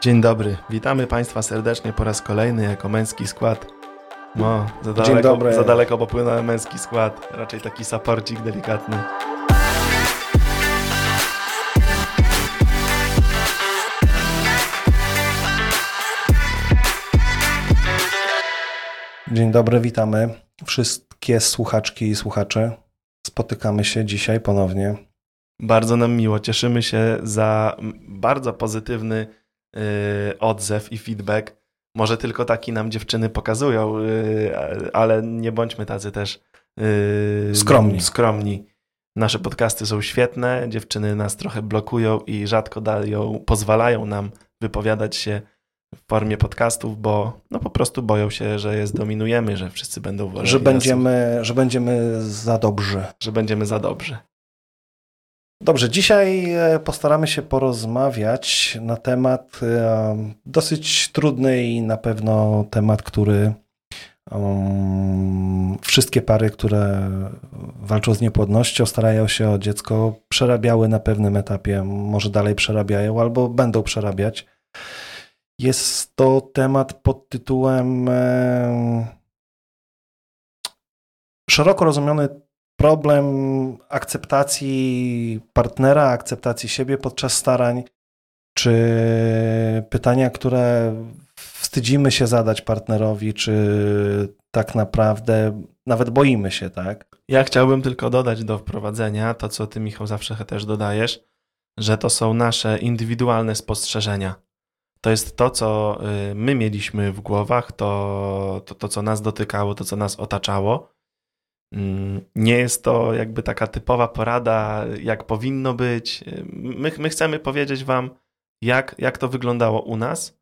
Dzień dobry, witamy Państwa serdecznie po raz kolejny jako męski skład. No, za Dzień daleko, dobry. za daleko popłynąłem męski skład, raczej taki saporcik delikatny. Dzień dobry, witamy wszystkie słuchaczki i słuchacze. Spotykamy się dzisiaj ponownie. Bardzo nam miło, cieszymy się za bardzo pozytywny odzew i feedback. Może tylko taki nam dziewczyny pokazują, y, ale nie bądźmy tacy też y, Skromni. skromni. Nasze podcasty są świetne, dziewczyny nas trochę blokują i rzadko dają, pozwalają nam wypowiadać się w formie podcastów, bo no po prostu boją się, że je zdominujemy, że wszyscy będą woleli Że będziemy, że będziemy za dobrzy. że będziemy za dobrzy. Dobrze, dzisiaj e, postaramy się porozmawiać na temat e, dosyć trudny i na pewno temat, który wszystkie pary, które walczą z niepłodnością, starają się o dziecko, przerabiały na pewnym etapie, może dalej przerabiają albo będą przerabiać. Jest to temat pod tytułem e, szeroko rozumiany problem akceptacji partnera, akceptacji siebie podczas starań, czy pytania, które wstydzimy się zadać partnerowi, czy tak naprawdę nawet boimy się, tak? Ja chciałbym tylko dodać do wprowadzenia to, co ty, Michał, zawsze też dodajesz, że to są nasze indywidualne spostrzeżenia. To jest to, co y, my mieliśmy w głowach, to, to, to co nas dotykało, to, co nas otaczało. Mm, Nie jest to jakby taka typowa porada, jak powinno być. My, my chcemy powiedzieć Wam, jak, jak to wyglądało u nas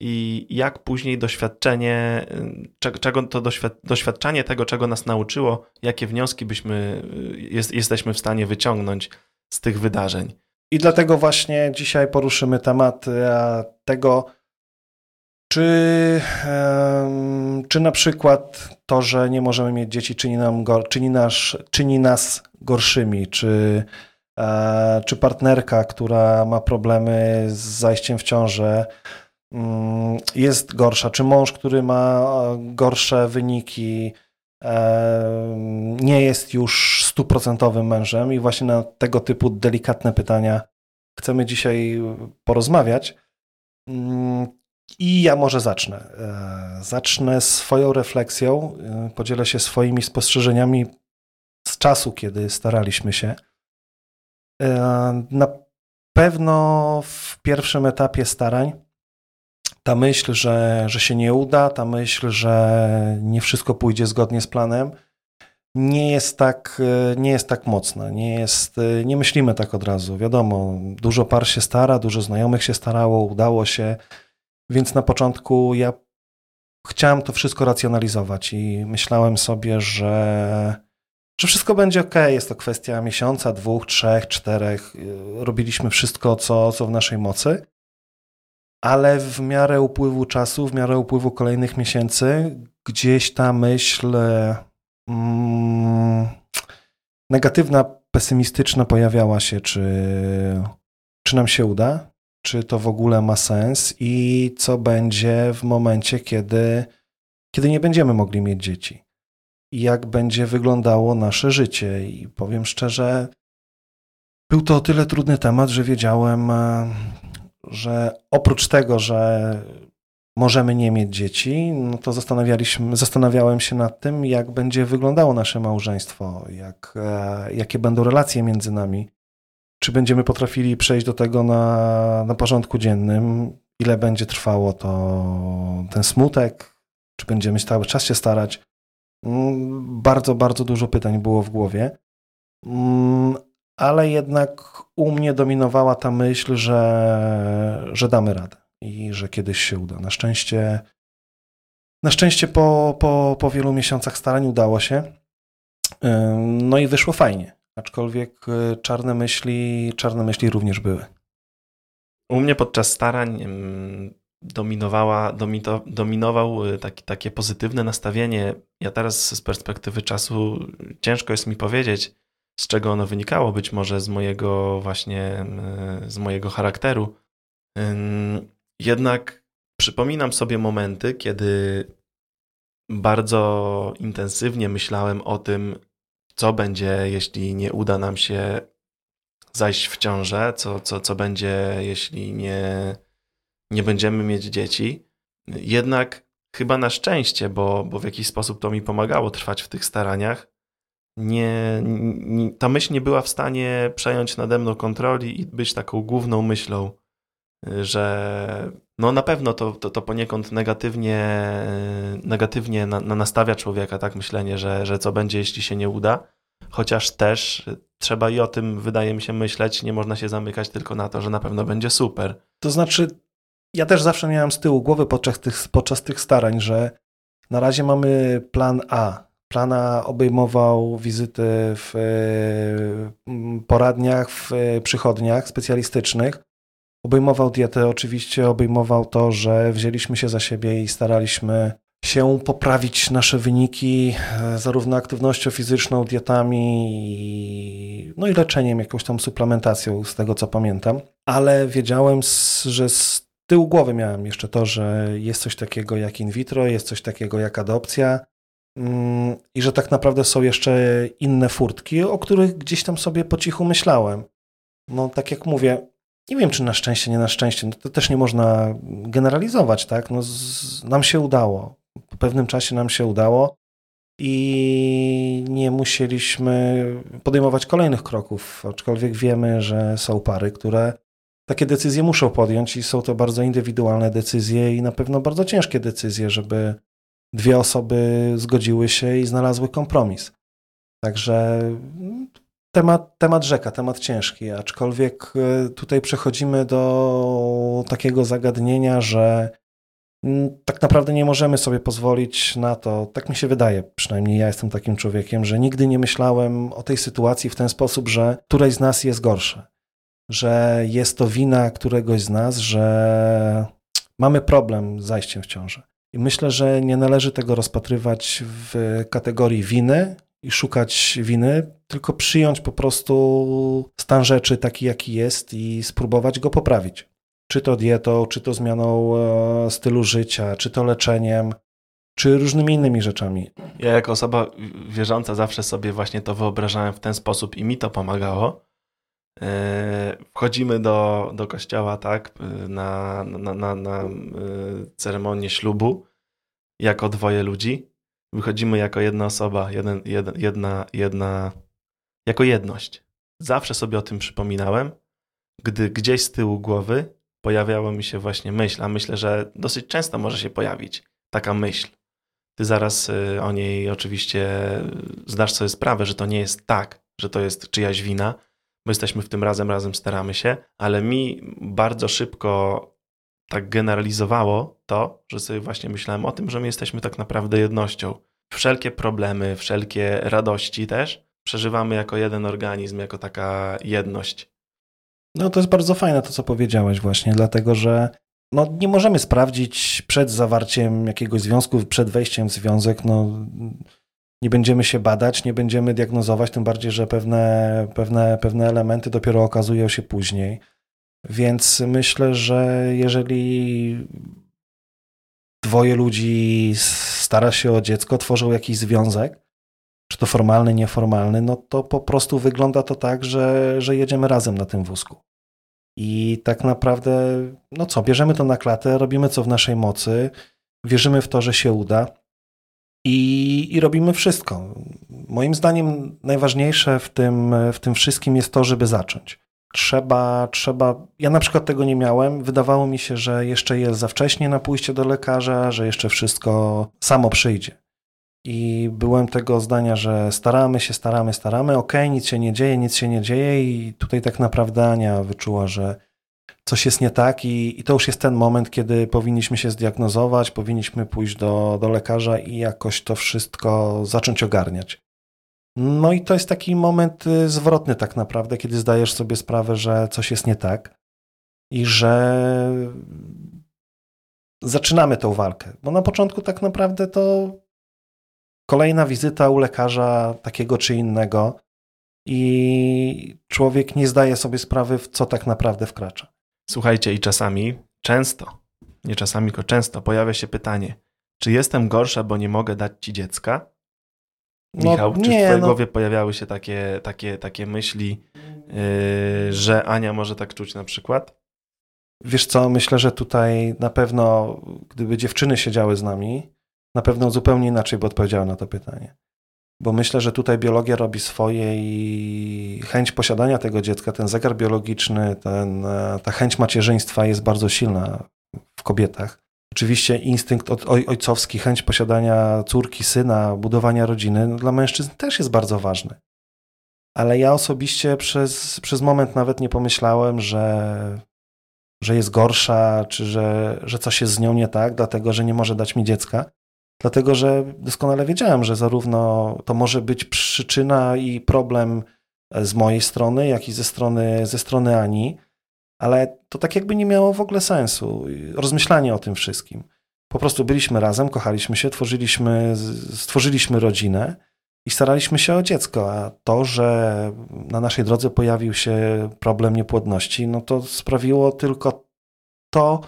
i jak później doświadczenie, czego, to doświad, doświadczanie tego, czego nas nauczyło, jakie wnioski byśmy, y, jest, jesteśmy w stanie wyciągnąć z tych wydarzeń. I dlatego właśnie dzisiaj poruszymy temat tego, czy, czy na przykład to, że nie możemy mieć dzieci, czyni, nam gor, czyni, nasz, czyni nas gorszymi, czy, e, czy partnerka, która ma problemy z zajściem w ciążę, mm, jest gorsza, czy mąż, który ma e, gorsze wyniki, em, nie jest już stuprocentowym mężem? I właśnie na tego typu delikatne pytania chcemy dzisiaj porozmawiać. I ja może zacznę. E, Zacznę swoją refleksją, e, podzielę się swoimi spostrzeżeniami z czasu, kiedy staraliśmy się. E, Na pewno w pierwszym etapie starań ta myśl, że, że się nie uda, ta myśl, że nie wszystko pójdzie zgodnie z planem, nie jest tak, nie jest tak mocna. Nie, jest, nie myślimy tak od razu. Wiadomo, dużo par się stara, dużo znajomych się starało, udało się, więc na początku ja chciałem to wszystko racjonalizować i myślałem sobie, że, że wszystko będzie ok. Jest to kwestia miesiąca, dwóch, trzech, czterech. Robiliśmy wszystko, co, co w naszej mocy. Ale w miarę upływu czasu, w miarę upływu kolejnych miesięcy, gdzieś ta myśl mm, negatywna, pesymistyczna pojawiała się, czy, czy nam się uda, czy to w ogóle ma sens i co będzie w momencie, kiedy, kiedy nie będziemy mogli mieć dzieci. I jak będzie wyglądało nasze życie. I powiem szczerze, był to o tyle trudny temat, że wiedziałem, e, że oprócz tego, że możemy nie mieć dzieci, no to zastanawialiśmy, zastanawiałem się nad tym, jak będzie wyglądało nasze małżeństwo, jak, e, jakie będą relacje między nami, czy będziemy potrafili przejść do tego na, na porządku dziennym, ile będzie trwało to ten smutek, czy będziemy cały czas się starać. Mm, Bardzo, bardzo dużo pytań było w głowie, Mm, ale jednak u mnie dominowała ta myśl, że, że damy radę i że kiedyś się uda. Na szczęście, na szczęście po, po, po wielu miesiącach starań udało się. No i wyszło fajnie. Aczkolwiek y, czarne myśli, czarne myśli również były. U mnie podczas starań dominowała, domito, dominował y, taki, takie pozytywne nastawienie. Ja teraz z perspektywy czasu ciężko jest mi powiedzieć, z czego ono wynikało, być może z mojego właśnie, z mojego charakteru. Jednak przypominam sobie momenty, kiedy bardzo intensywnie myślałem o tym, co będzie, jeśli nie uda nam się zajść w ciążę, co, co, co będzie, jeśli nie, nie będziemy mieć dzieci. Jednak chyba na szczęście, bo, bo w jakiś sposób to mi pomagało trwać w tych staraniach, nie, nie, ta myśl nie była w stanie przejąć nade mną kontroli i być taką główną myślą, że no na pewno to, to, to poniekąd negatywnie, negatywnie na, na nastawia człowieka, tak myślenie, że, że co będzie, jeśli się nie uda. Chociaż też trzeba i o tym, wydaje mi się, myśleć. Nie można się zamykać tylko na to, że na pewno będzie super. To znaczy, ja też zawsze miałem z tyłu głowy podczas tych, podczas tych starań, że na razie mamy plan A. Plan A obejmował wizyty w mm, poradniach, w przychodniach specjalistycznych. Obejmował dietę, oczywiście obejmował to, że wzięliśmy się za siebie i staraliśmy się poprawić nasze wyniki, e, zarówno aktywnością fizyczną, dietami, no i leczeniem, jakąś tam suplementacją, z tego co pamiętam. Ale wiedziałem, że z tyłu głowy miałem jeszcze to, że jest coś takiego jak in vitro, jest coś takiego jak adopcja mm, i że tak naprawdę są jeszcze inne furtki, o których gdzieś tam sobie po cichu myślałem. No tak jak mówię, nie wiem, czy na szczęście, nie na szczęście, no to też nie można generalizować, tak? No, z, nam się udało. Po pewnym czasie nam się udało i nie musieliśmy podejmować kolejnych kroków, aczkolwiek wiemy, że są pary, które takie decyzje muszą podjąć i są to bardzo indywidualne decyzje i na pewno bardzo ciężkie decyzje, żeby dwie osoby zgodziły się i znalazły kompromis. Także temat, temat rzeka, temat ciężki, aczkolwiek e, tutaj przechodzimy do takiego zagadnienia, że mm, tak naprawdę nie możemy sobie pozwolić na to, tak mi się wydaje, przynajmniej ja jestem takim człowiekiem, że nigdy nie myślałem o tej sytuacji w ten sposób, że któreś z nas jest gorsze, że jest to wina któregoś z nas, że mamy problem z zajściem w ciążę. I myślę, że nie należy tego rozpatrywać w kategorii winy, i szukać winy, tylko przyjąć po prostu stan rzeczy taki, jaki jest i spróbować go poprawić. Czy to dietą, czy to zmianą e, stylu życia, czy to leczeniem, czy różnymi innymi rzeczami. Ja jako osoba wierząca zawsze sobie właśnie to wyobrażałem w ten sposób i mi to pomagało. E, wchodzimy do, do kościoła, tak, na, na, na, na e, ceremonię ślubu jako dwoje ludzi wychodzimy jako jedna osoba, jeden, jedna, jedna, jedna, jako jedność. Zawsze sobie o tym przypominałem, gdy gdzieś z tyłu głowy pojawiała mi się właśnie myśl, a myślę, że dosyć często może się pojawić taka myśl. Ty zaraz y, o niej oczywiście zdasz sobie sprawę, że to nie jest tak, że to jest czyjaś wina, bo jesteśmy w tym razem, razem staramy się, ale mi bardzo szybko tak generalizowało to, że sobie właśnie myślałem o tym, że my jesteśmy tak naprawdę jednością. Wszelkie problemy, wszelkie radości też przeżywamy jako jeden organizm, jako taka jedność. No to jest bardzo fajne to, co powiedziałeś właśnie, dlatego że no, nie możemy sprawdzić przed zawarciem jakiegoś związku, przed wejściem w związek, no, nie będziemy się badać, nie będziemy diagnozować, tym bardziej, że pewne, pewne, pewne elementy dopiero okazują się później. Więc myślę, że jeżeli dwoje ludzi stara się o dziecko, tworzą jakiś związek, czy to formalny, nieformalny, no to po prostu wygląda to tak, że, że jedziemy razem na tym wózku. I tak naprawdę, no co, bierzemy to na klatę, robimy co w naszej mocy, wierzymy w to, że się uda i, i robimy wszystko. Moim zdaniem najważniejsze w tym, w tym wszystkim jest to, żeby zacząć trzeba, trzeba. Ja na przykład tego nie miałem. Wydawało mi się, że jeszcze jest za wcześnie na pójście do lekarza, że jeszcze wszystko samo przyjdzie. I byłem tego zdania, że staramy się, staramy, staramy, okej, okay, nic się nie dzieje, nic się nie dzieje, i tutaj tak naprawdę Ania wyczuła, że coś jest nie tak, i, i to już jest ten moment, kiedy powinniśmy się zdiagnozować, powinniśmy pójść do, do lekarza i jakoś to wszystko zacząć ogarniać. No i to jest taki moment y, zwrotny tak naprawdę, kiedy zdajesz sobie sprawę, że coś jest nie tak i że zaczynamy tą walkę. Bo na początku tak naprawdę to kolejna wizyta u lekarza takiego czy innego i człowiek nie zdaje sobie sprawy, w co tak naprawdę wkracza. Słuchajcie, i czasami, często nie czasami, tylko często pojawia się pytanie, czy jestem gorsza, bo nie mogę dać ci dziecka? No, Michał, czy nie, w twojej no. głowie pojawiały się takie, takie, takie myśli, yy, że Ania może tak czuć na przykład? Wiesz co, myślę, że tutaj na pewno, gdyby dziewczyny siedziały z nami, na pewno zupełnie inaczej by odpowiedziały na to pytanie. Bo myślę, że tutaj biologia robi swoje i chęć posiadania tego dziecka, ten zegar biologiczny, ten, e, ta chęć macierzyństwa jest bardzo silna w kobietach. Oczywiście instynkt ojcowski, chęć posiadania córki, syna, budowania rodziny no dla mężczyzn też jest bardzo ważny. Ale ja osobiście przez, przez moment nawet nie pomyślałem, że, że jest gorsza, czy że, że coś jest z nią nie tak, dlatego że nie może dać mi dziecka. Dlatego, że doskonale wiedziałem, że zarówno to może być przyczyna i problem z mojej strony, jak i ze strony, ze strony Ani, ale to tak jakby nie miało w ogóle sensu. Rozmyślanie o tym wszystkim. Po prostu byliśmy razem, kochaliśmy się, tworzyliśmy, stworzyliśmy rodzinę i staraliśmy się o dziecko, a to, że na naszej drodze pojawił się problem niepłodności, no to sprawiło tylko to,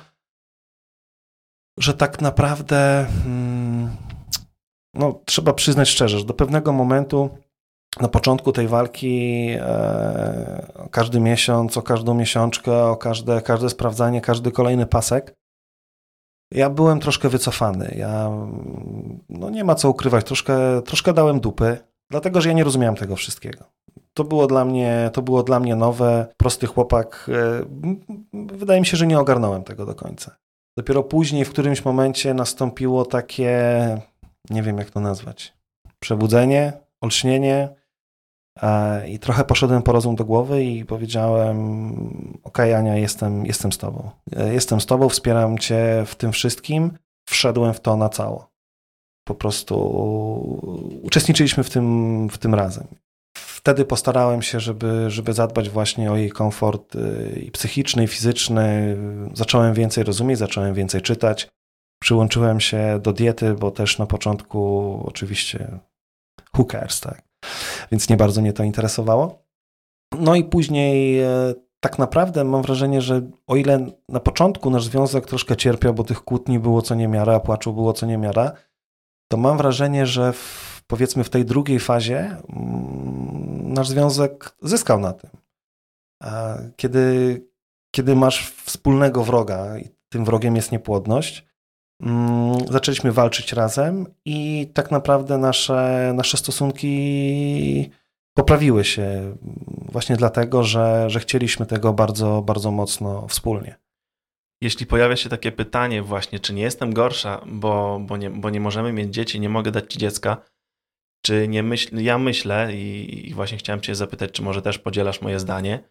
że tak naprawdę hmm, no, trzeba przyznać szczerze, że do pewnego momentu na początku tej walki e, każdy miesiąc, o każdą miesiączkę, o każde, każde sprawdzanie, każdy kolejny pasek, ja byłem troszkę wycofany. Ja, no nie ma co ukrywać, troszkę, troszkę dałem dupy, dlatego że ja nie rozumiałem tego wszystkiego. To było dla mnie, to było dla mnie nowe, prosty chłopak. E, wydaje mi się, że nie ogarnąłem tego do końca. Dopiero później, w którymś momencie nastąpiło takie, nie wiem jak to nazwać, przebudzenie, olśnienie, i trochę poszedłem po rozum do głowy i powiedziałem: OK, Ania, jestem, jestem z tobą. Jestem z tobą, wspieram cię w tym wszystkim. Wszedłem w to na cało. Po prostu uczestniczyliśmy w tym, w tym razem. Wtedy postarałem się, żeby, żeby zadbać właśnie o jej komfort y, i psychiczny, i fizyczny. Zacząłem więcej rozumieć, zacząłem więcej czytać. Przyłączyłem się do diety, bo też na początku oczywiście cares, tak? Więc nie bardzo mnie to interesowało. No i później e, tak naprawdę mam wrażenie, że o ile na początku nasz związek troszkę cierpiał, bo tych kłótni było co niemiara, a płaczu było co niemiara, to mam wrażenie, że w, powiedzmy w tej drugiej fazie mm, nasz związek zyskał na tym. Kiedy, kiedy masz wspólnego wroga i tym wrogiem jest niepłodność, zaczęliśmy walczyć razem i tak naprawdę nasze, nasze stosunki poprawiły się właśnie dlatego, że, że chcieliśmy tego bardzo, bardzo mocno wspólnie. Jeśli pojawia się takie pytanie właśnie, czy nie jestem gorsza, bo, bo, nie, bo nie możemy mieć dzieci, nie mogę dać ci dziecka, czy nie myśl, ja myślę i, i właśnie chciałem cię zapytać, czy może też podzielasz moje zdanie,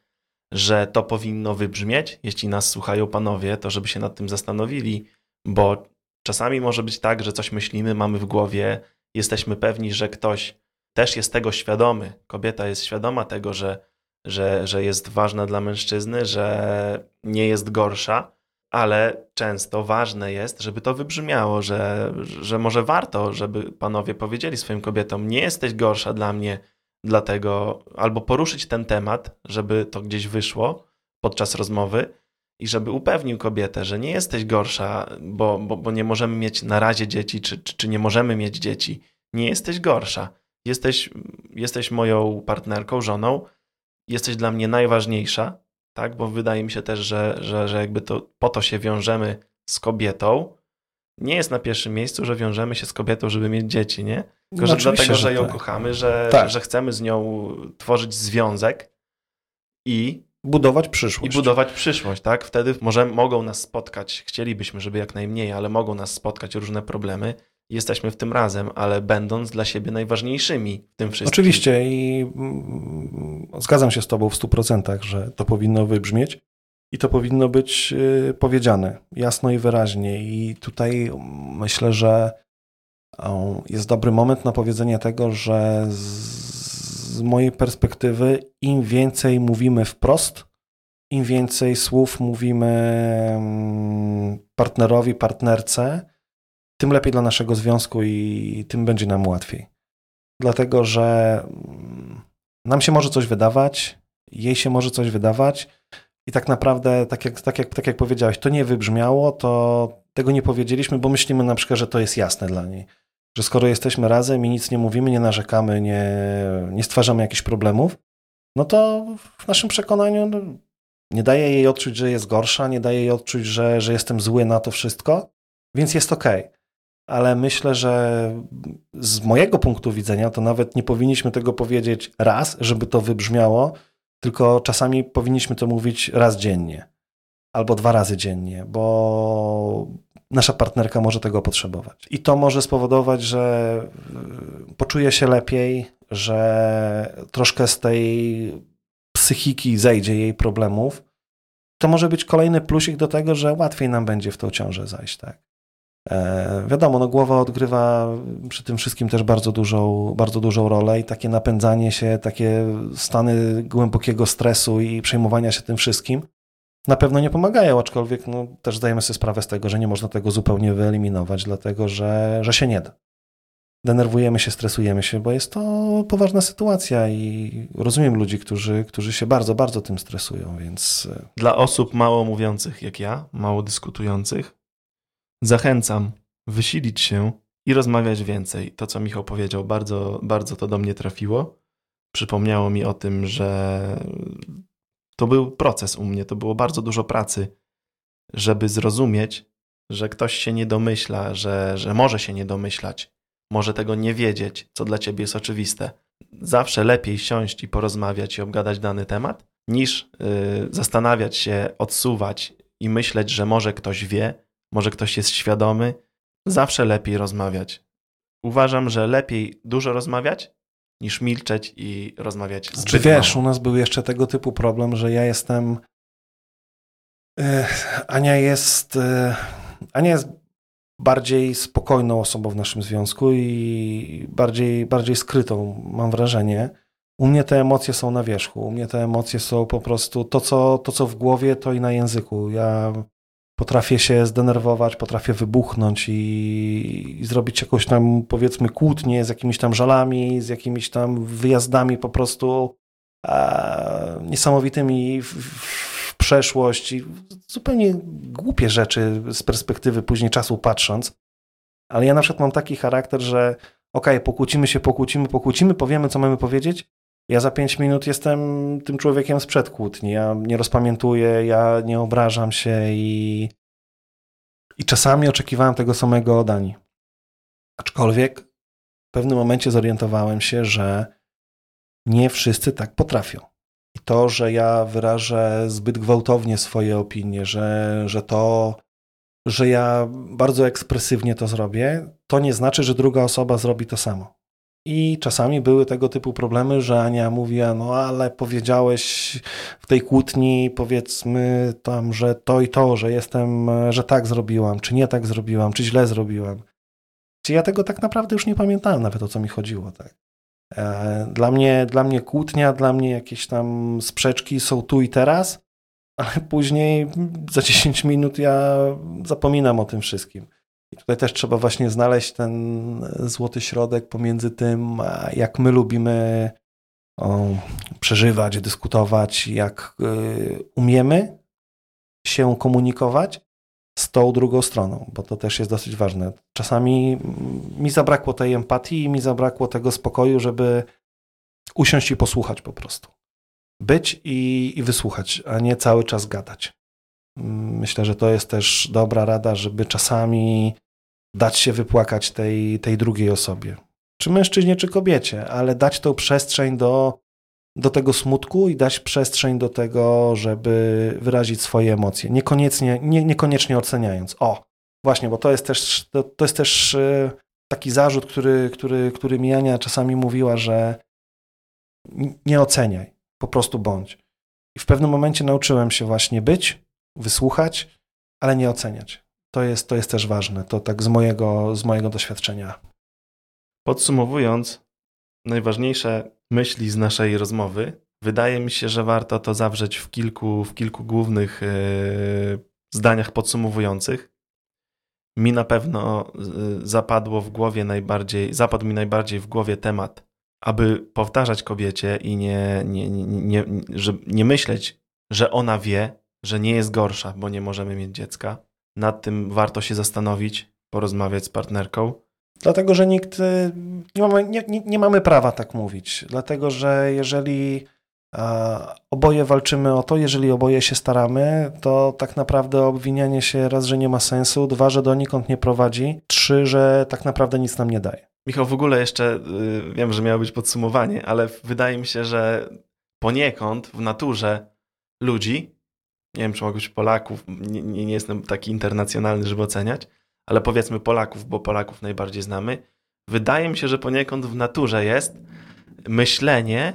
że to powinno wybrzmieć, jeśli nas słuchają panowie, to żeby się nad tym zastanowili, bo Czasami może być tak, że coś myślimy, mamy w głowie, jesteśmy pewni, że ktoś też jest tego świadomy. Kobieta jest świadoma tego, że, że, że jest ważna dla mężczyzny, że nie jest gorsza, ale często ważne jest, żeby to wybrzmiało, że, że może warto, żeby panowie powiedzieli swoim kobietom: Nie jesteś gorsza dla mnie, dlatego, albo poruszyć ten temat, żeby to gdzieś wyszło podczas rozmowy i żeby upewnił kobietę, że nie jesteś gorsza, bo, bo, bo nie możemy mieć na razie dzieci, czy, czy, czy nie możemy mieć dzieci. Nie jesteś gorsza. Jesteś, jesteś moją partnerką, żoną, jesteś dla mnie najważniejsza, tak? Bo wydaje mi się też, że, że, że jakby to po to się wiążemy z kobietą. Nie jest na pierwszym miejscu, że wiążemy się z kobietą, żeby mieć dzieci, nie? Tylko, no że dlatego, że, że ją tak. kochamy, że, tak. że chcemy z nią tworzyć związek i budować przyszłość. I budować przyszłość, tak? Wtedy może mogą nas spotkać, chcielibyśmy, żeby jak najmniej, ale mogą nas spotkać różne problemy. Jesteśmy w tym razem, ale będąc dla siebie najważniejszymi w tym wszystkim. Oczywiście i mm, zgadzam się z Tobą w 100%, że to powinno wybrzmieć i to powinno być y, powiedziane jasno i wyraźnie. I tutaj myślę, że jest dobry moment na powiedzenie tego, że z mojej perspektywy, im więcej mówimy wprost, im więcej słów mówimy mm, partnerowi, partnerce, tym lepiej dla naszego związku i tym będzie nam łatwiej. Dlatego, że mm, nam się może coś wydawać, jej się może coś wydawać. I tak naprawdę, tak jak, tak, jak, tak jak powiedziałeś, to nie wybrzmiało, to tego nie powiedzieliśmy, bo myślimy na przykład, że to jest jasne dla niej. Że skoro jesteśmy razem i nic nie mówimy, nie narzekamy, nie, nie stwarzamy jakichś problemów, no to w naszym przekonaniu no, nie daje jej odczuć, że jest gorsza, nie daje jej odczuć, że, że jestem zły na to wszystko, więc jest. Okay. Ale myślę, że z mojego punktu widzenia to nawet nie powinniśmy tego powiedzieć raz, żeby to wybrzmiało, tylko czasami powinniśmy to mówić raz dziennie albo dwa razy dziennie, bo nasza partnerka może tego potrzebować. I to może spowodować, że y, poczuje się lepiej, że troszkę z tej psychiki zejdzie jej problemów. To może być kolejny plusik do tego, że łatwiej nam będzie w tą ciążę zajść, tak. E, wiadomo, no głowa odgrywa przy tym wszystkim też bardzo dużą, bardzo dużą rolę i takie napędzanie się, takie stany głębokiego stresu i przejmowania się tym wszystkim na pewno nie pomagają, aczkolwiek no, też zdajemy sobie sprawę z tego, że nie można tego zupełnie wyeliminować, dlatego że, że się nie da. Denerwujemy się, stresujemy się, bo jest to poważna sytuacja i rozumiem ludzi, którzy, którzy się bardzo, bardzo tym stresują, więc... E, Dla osób mało mówiących jak ja, mało dyskutujących, zachęcam wysilić się i rozmawiać więcej. To, co Michał powiedział, bardzo, bardzo to do mnie trafiło. Przypomniało mi o tym, że to był proces u mnie, to było bardzo dużo pracy, żeby zrozumieć, że ktoś się nie domyśla, że, że może się nie domyślać, może tego nie wiedzieć, co dla ciebie jest oczywiste. Zawsze lepiej siąść i porozmawiać i obgadać dany temat, niż yy, zastanawiać się, odsuwać i myśleć, że może ktoś wie, może ktoś jest świadomy. Zawsze lepiej rozmawiać. Uważam, że lepiej dużo rozmawiać, niż milczeć i rozmawiać z Czy wiesz, u nas był jeszcze tego typu problem, że ja jestem. E, Ania jest. E, Ania jest bardziej spokojną osobą w naszym związku i bardziej, bardziej skrytą, mam wrażenie. U mnie te emocje są na wierzchu. U mnie te emocje są po prostu to, co, to, co w głowie, to i na języku. Ja potrafię się zdenerwować, potrafię wybuchnąć i, i, zrobić jakąś tam, powiedzmy, kłótnię z jakimiś tam żalami, z jakimiś tam wyjazdami po prostu e, niesamowitymi w, w przeszłość i zupełnie głupie rzeczy z perspektywy później czasu patrząc. Ale ja na przykład mam taki charakter, że okej, okay, pokłócimy się, pokłócimy, pokłócimy, powiemy, co mamy powiedzieć, ja za pięć minut jestem tym człowiekiem sprzed kłótni. Ja nie rozpamiętuję, ja nie obrażam się i, i czasami oczekiwałem tego samego od Ani. Aczkolwiek w pewnym momencie zorientowałem się, że nie wszyscy tak potrafią. I to, że ja wyrażę zbyt gwałtownie swoje opinie, że, że to, że ja bardzo ekspresywnie to zrobię, to nie znaczy, że druga osoba zrobi to samo. I czasami były tego typu problemy, że Ania mówiła, no ale powiedziałeś w tej kłótni, powiedzmy tam, że to i to, że jestem, że tak zrobiłam, czy nie tak zrobiłam, czy źle zrobiłam. Czy ja tego tak naprawdę już nie pamiętałem nawet o co mi chodziło, tak. E, dla mnie, dla mnie kłótnia, dla mnie jakieś tam sprzeczki są tu i teraz, ale później za 10 minut ja zapominam o tym wszystkim. I tutaj też trzeba właśnie znaleźć ten złoty środek pomiędzy tym, jak my lubimy o, przeżywać, dyskutować, jak y, umiemy się komunikować z tą drugą stroną, bo to też jest dosyć ważne. Czasami mi zabrakło tej empatii i mi zabrakło tego spokoju, żeby usiąść i posłuchać po prostu. Być i, i wysłuchać, a nie cały czas gadać. Myślę, że to jest też dobra rada, żeby czasami dać się wypłakać tej, tej drugiej osobie. Czy mężczyźnie, czy kobiecie, ale dać tą przestrzeń do, do tego smutku i dać przestrzeń do tego, żeby wyrazić swoje emocje. Niekoniecznie, nie, niekoniecznie oceniając. O, właśnie, bo to jest też, to, to jest też e, taki zarzut, który, który, który mi Ania czasami mówiła, że nie oceniaj, po prostu bądź. I w pewnym momencie nauczyłem się właśnie być, wysłuchać, ale nie oceniać. To jest, to jest też ważne, to tak z mojego, z mojego doświadczenia. Podsumowując, najważniejsze myśli z naszej rozmowy, wydaje mi się, że warto to zawrzeć w kilku, w kilku głównych yy, zdaniach podsumowujących. Mi na pewno yy, zapadło w głowie najbardziej, zapadł mi najbardziej w głowie temat, aby powtarzać kobiecie i nie, nie, nie, nie, nie myśleć że ona wie, że nie jest gorsza, bo nie możemy mieć dziecka. Nad tym warto się zastanowić, porozmawiać z partnerką. Dlatego, że nikt, y, nie mamy, nie, nie, nie mamy prawa tak mówić. Dlatego, że jeżeli oboje walczymy o to, jeżeli oboje się staramy, to tak naprawdę obwinianie się raz, że nie ma sensu, dwa, że donikąd nie prowadzi, trzy, że tak naprawdę nic nam nie daje. Michał, w ogóle jeszcze y, wiem, że miało być podsumowanie, ale wydaje mi się, że poniekąd w naturze ludzi, nie wiem, czy mogę być Polaków, nie, nie, nie jestem taki internacjonalny, żeby oceniać, ale powiedzmy Polaków, bo Polaków najbardziej znamy, wydaje mi się, że poniekąd w naturze jest myślenie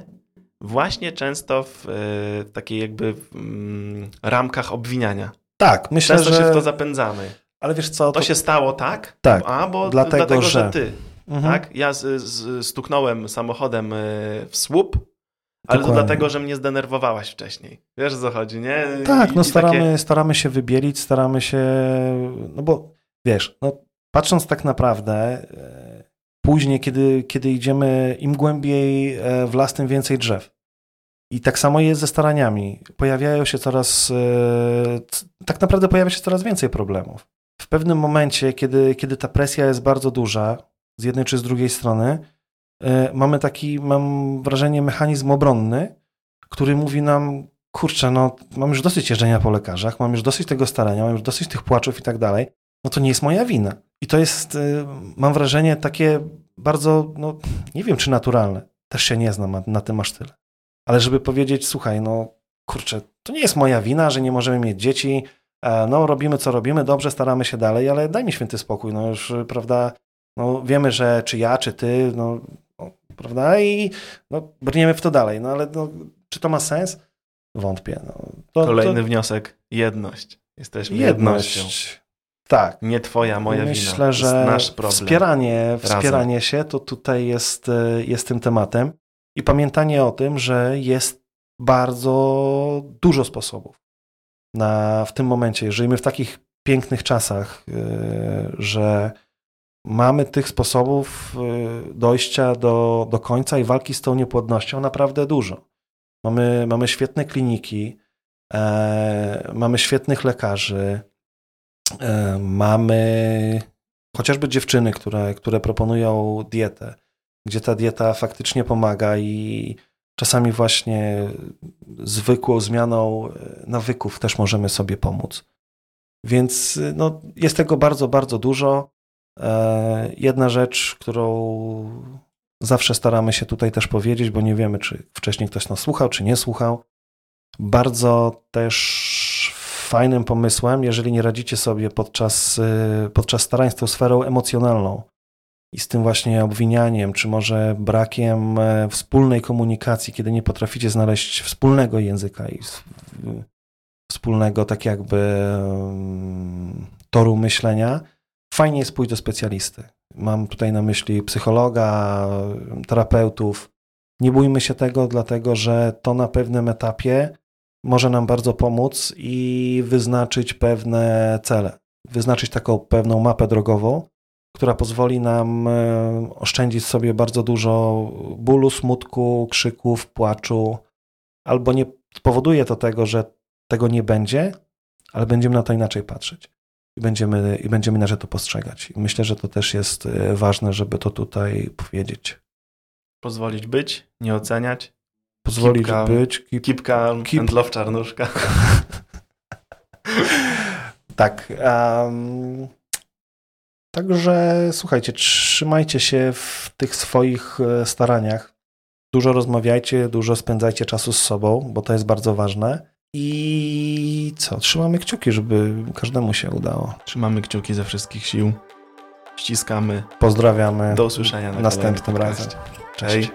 właśnie często w y, takiej jakby w, mm, ramkach obwiniania. Tak, myślę, często że... się w to zapędzamy. Ale wiesz co? To, to się stało tak? Tak. A, bo dlatego, dlatego że... że ty. Mhm. Tak? Ja z, z, stuknąłem samochodem y, w słup, ale Dokładnie. to dlatego, że mnie zdenerwowałaś wcześniej. Wiesz o co chodzi, nie? Tak, I, no staramy, takie... staramy się wybielić, staramy się, no bo wiesz, no patrząc tak naprawdę, e, później, kiedy, kiedy idziemy im głębiej e, w las, tym więcej drzew. I tak samo jest ze staraniami. Pojawiają się coraz, e, tak naprawdę pojawia się coraz więcej problemów. W pewnym momencie, kiedy, kiedy ta presja jest bardzo duża, z jednej czy z drugiej strony, mamy taki, mam wrażenie, mechanizm obronny, który mówi nam, kurczę, no mam już dosyć jeżdżenia po lekarzach, mam już dosyć tego starania, mam już dosyć tych płaczów i tak dalej, no to nie jest moja wina. I to jest, e, mam wrażenie, takie bardzo, no nie wiem czy naturalne. Też się nie znam, na tym masz tyle ale żeby powiedzieć, słuchaj, no kurczę, to nie jest moja wina, że nie możemy mieć dzieci, e, no robimy co robimy, dobrze, staramy się dalej, ale daj mi święty spokój, no już, prawda, no wiemy, że czy ja, czy ty, no prawda, i no, brniemy w to dalej, no ale no, czy to ma sens? Wątpię. No. To, Kolejny to... wniosek, jedność. Jesteśmy jedność. jednością. Tak. Nie twoja, moja Myślę, wina. Myślę, że nasz problem. wspieranie, wspieranie się to tutaj jest, e, jest tym tematem i pamiętanie o tym, że jest bardzo dużo sposobów na, w tym momencie. Żyjemy w takich pięknych czasach, yy, że mamy tych sposobów yy, dojścia do, do końca i walki z tą niepłodnością naprawdę dużo. Mamy, mamy świetne kliniki, e, mamy świetnych lekarzy, e, mamy chociażby dziewczyny, które, które proponują dietę gdzie ta dieta faktycznie pomaga i czasami właśnie zwykłą zmianą e, nawyków też możemy sobie pomóc. Więc no, jest tego bardzo, bardzo dużo. E, jedna rzecz, którą zawsze staramy się tutaj też powiedzieć, bo nie wiemy, czy wcześniej ktoś nas słuchał, czy nie słuchał. Bardzo też fajnym pomysłem, jeżeli nie radzicie sobie podczas, podczas starań z tą sferą emocjonalną, i z tym właśnie obwinianiem, czy może brakiem e, wspólnej komunikacji, kiedy nie potraficie znaleźć wspólnego języka i wspólnego tak jakby mm, toru myślenia, fajnie jest pójść do specjalisty. Mam tutaj na myśli psychologa, terapeutów. Nie bójmy się tego, dlatego że to na pewnym etapie może nam bardzo pomóc i wyznaczyć pewne cele. Wyznaczyć taką pewną mapę drogową, która pozwoli nam e, oszczędzić sobie bardzo dużo bólu, smutku, krzyków, płaczu, albo nie spowoduje to tego, że tego nie będzie, ale będziemy na to inaczej patrzeć i będziemy, i będziemy inaczej to postrzegać. I myślę, że to też jest e, ważne, żeby to tutaj powiedzieć. Pozwolić być, nie oceniać. Pozwolić być. Calm keep... and love czarnuszka. tak. Um, Także słuchajcie, trzymajcie się w tych swoich e, staraniach. Dużo rozmawiajcie, dużo spędzajcie czasu z sobą, bo to jest bardzo ważne. I co? Trzymamy kciuki, żeby każdemu się udało. Trzymamy kciuki ze wszystkich sił. Ściskamy. Pozdrawiamy. Do usłyszenia na następnym razem. Cześć.